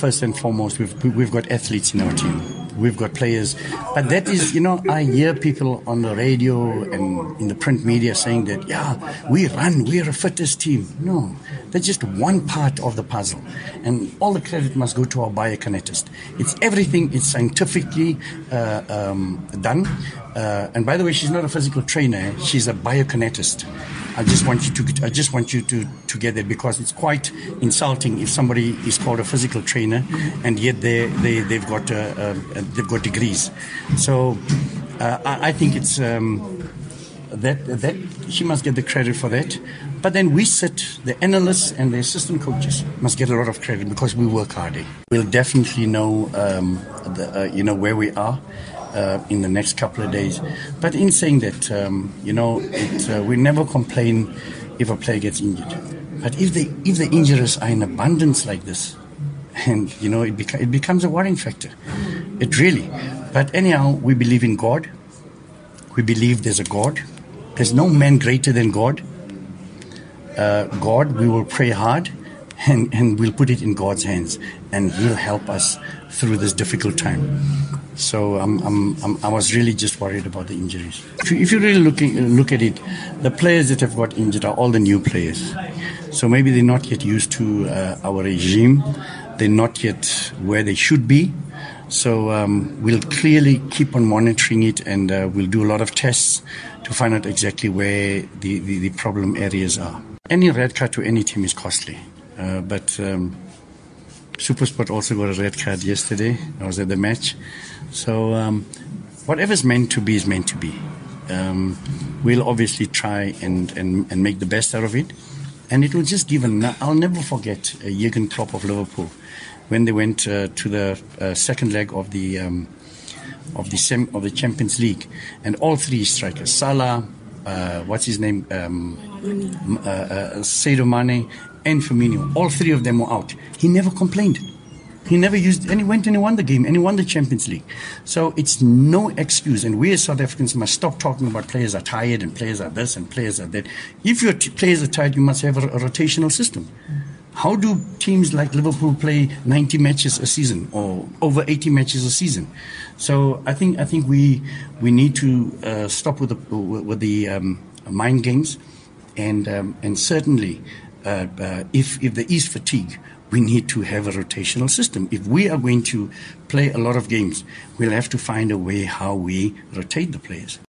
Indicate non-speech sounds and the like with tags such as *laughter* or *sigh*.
First and foremost, we've, we've got athletes in our team. We've got players. But that is, you know, I hear people on the radio and in the print media saying that, yeah, we run, we're a fittest team. No, that's just one part of the puzzle. And all the credit must go to our biokineticist. It's everything, it's scientifically uh, um, done. Uh, and by the way, she's not a physical trainer, she's a biokineticist. I just want you to I just want you to, to get it because it's quite insulting if somebody is called a physical trainer and yet they, they they've got uh, uh, they've got degrees. So uh, I, I, think it's um, that that she must get the credit for that. But then we sit, the analysts and the assistant coaches must get a lot of credit because we work hard. We'll definitely know, um, the, uh, you know, where we are uh, in the next couple of days. But in saying that, um, you know, it, uh, we never complain if a player gets injured. But if the if the injuries are in abundance like this, *laughs* and you know, it, beca- it becomes a worrying factor. It really. But anyhow, we believe in God. We believe there's a God. There's no man greater than God. Uh, God, we will pray hard and, and we'll put it in God's hands and He'll help us through this difficult time. So I'm, I'm, I'm, i was really just worried about the injuries. If you, if you really looking, look at it, the players that have got injured are all the new players. So maybe they're not yet used to uh, our regime. They're not yet where they should be. So um, we'll clearly keep on monitoring it and uh, we'll do a lot of tests to find out exactly where the, the, the problem areas are. Any red card to any team is costly. Uh, but um, Supersport also got a red card yesterday. I was at the match. So um, whatever's meant to be is meant to be. Um, we'll obviously try and, and, and make the best out of it. And it will just give a. I'll never forget uh, Jurgen Klopp of Liverpool when they went uh, to the uh, second leg of the um, of the sem- of the Champions League, and all three strikers, Salah, uh, what's his name, um, uh, uh, Sadio Mane, and Firmino. All three of them were out. He never complained. He never used, and he went and he won the game, and he won the Champions League. So it's no excuse, and we as South Africans must stop talking about players are tired and players are this and players are that. If your t- players are tired, you must have a, a rotational system. How do teams like Liverpool play 90 matches a season or over 80 matches a season? So I think I think we we need to uh, stop with the with the um, mind games, and um, and certainly uh, uh, if, if there is fatigue, we need to have a rotational system. If we are going to play a lot of games, we'll have to find a way how we rotate the players.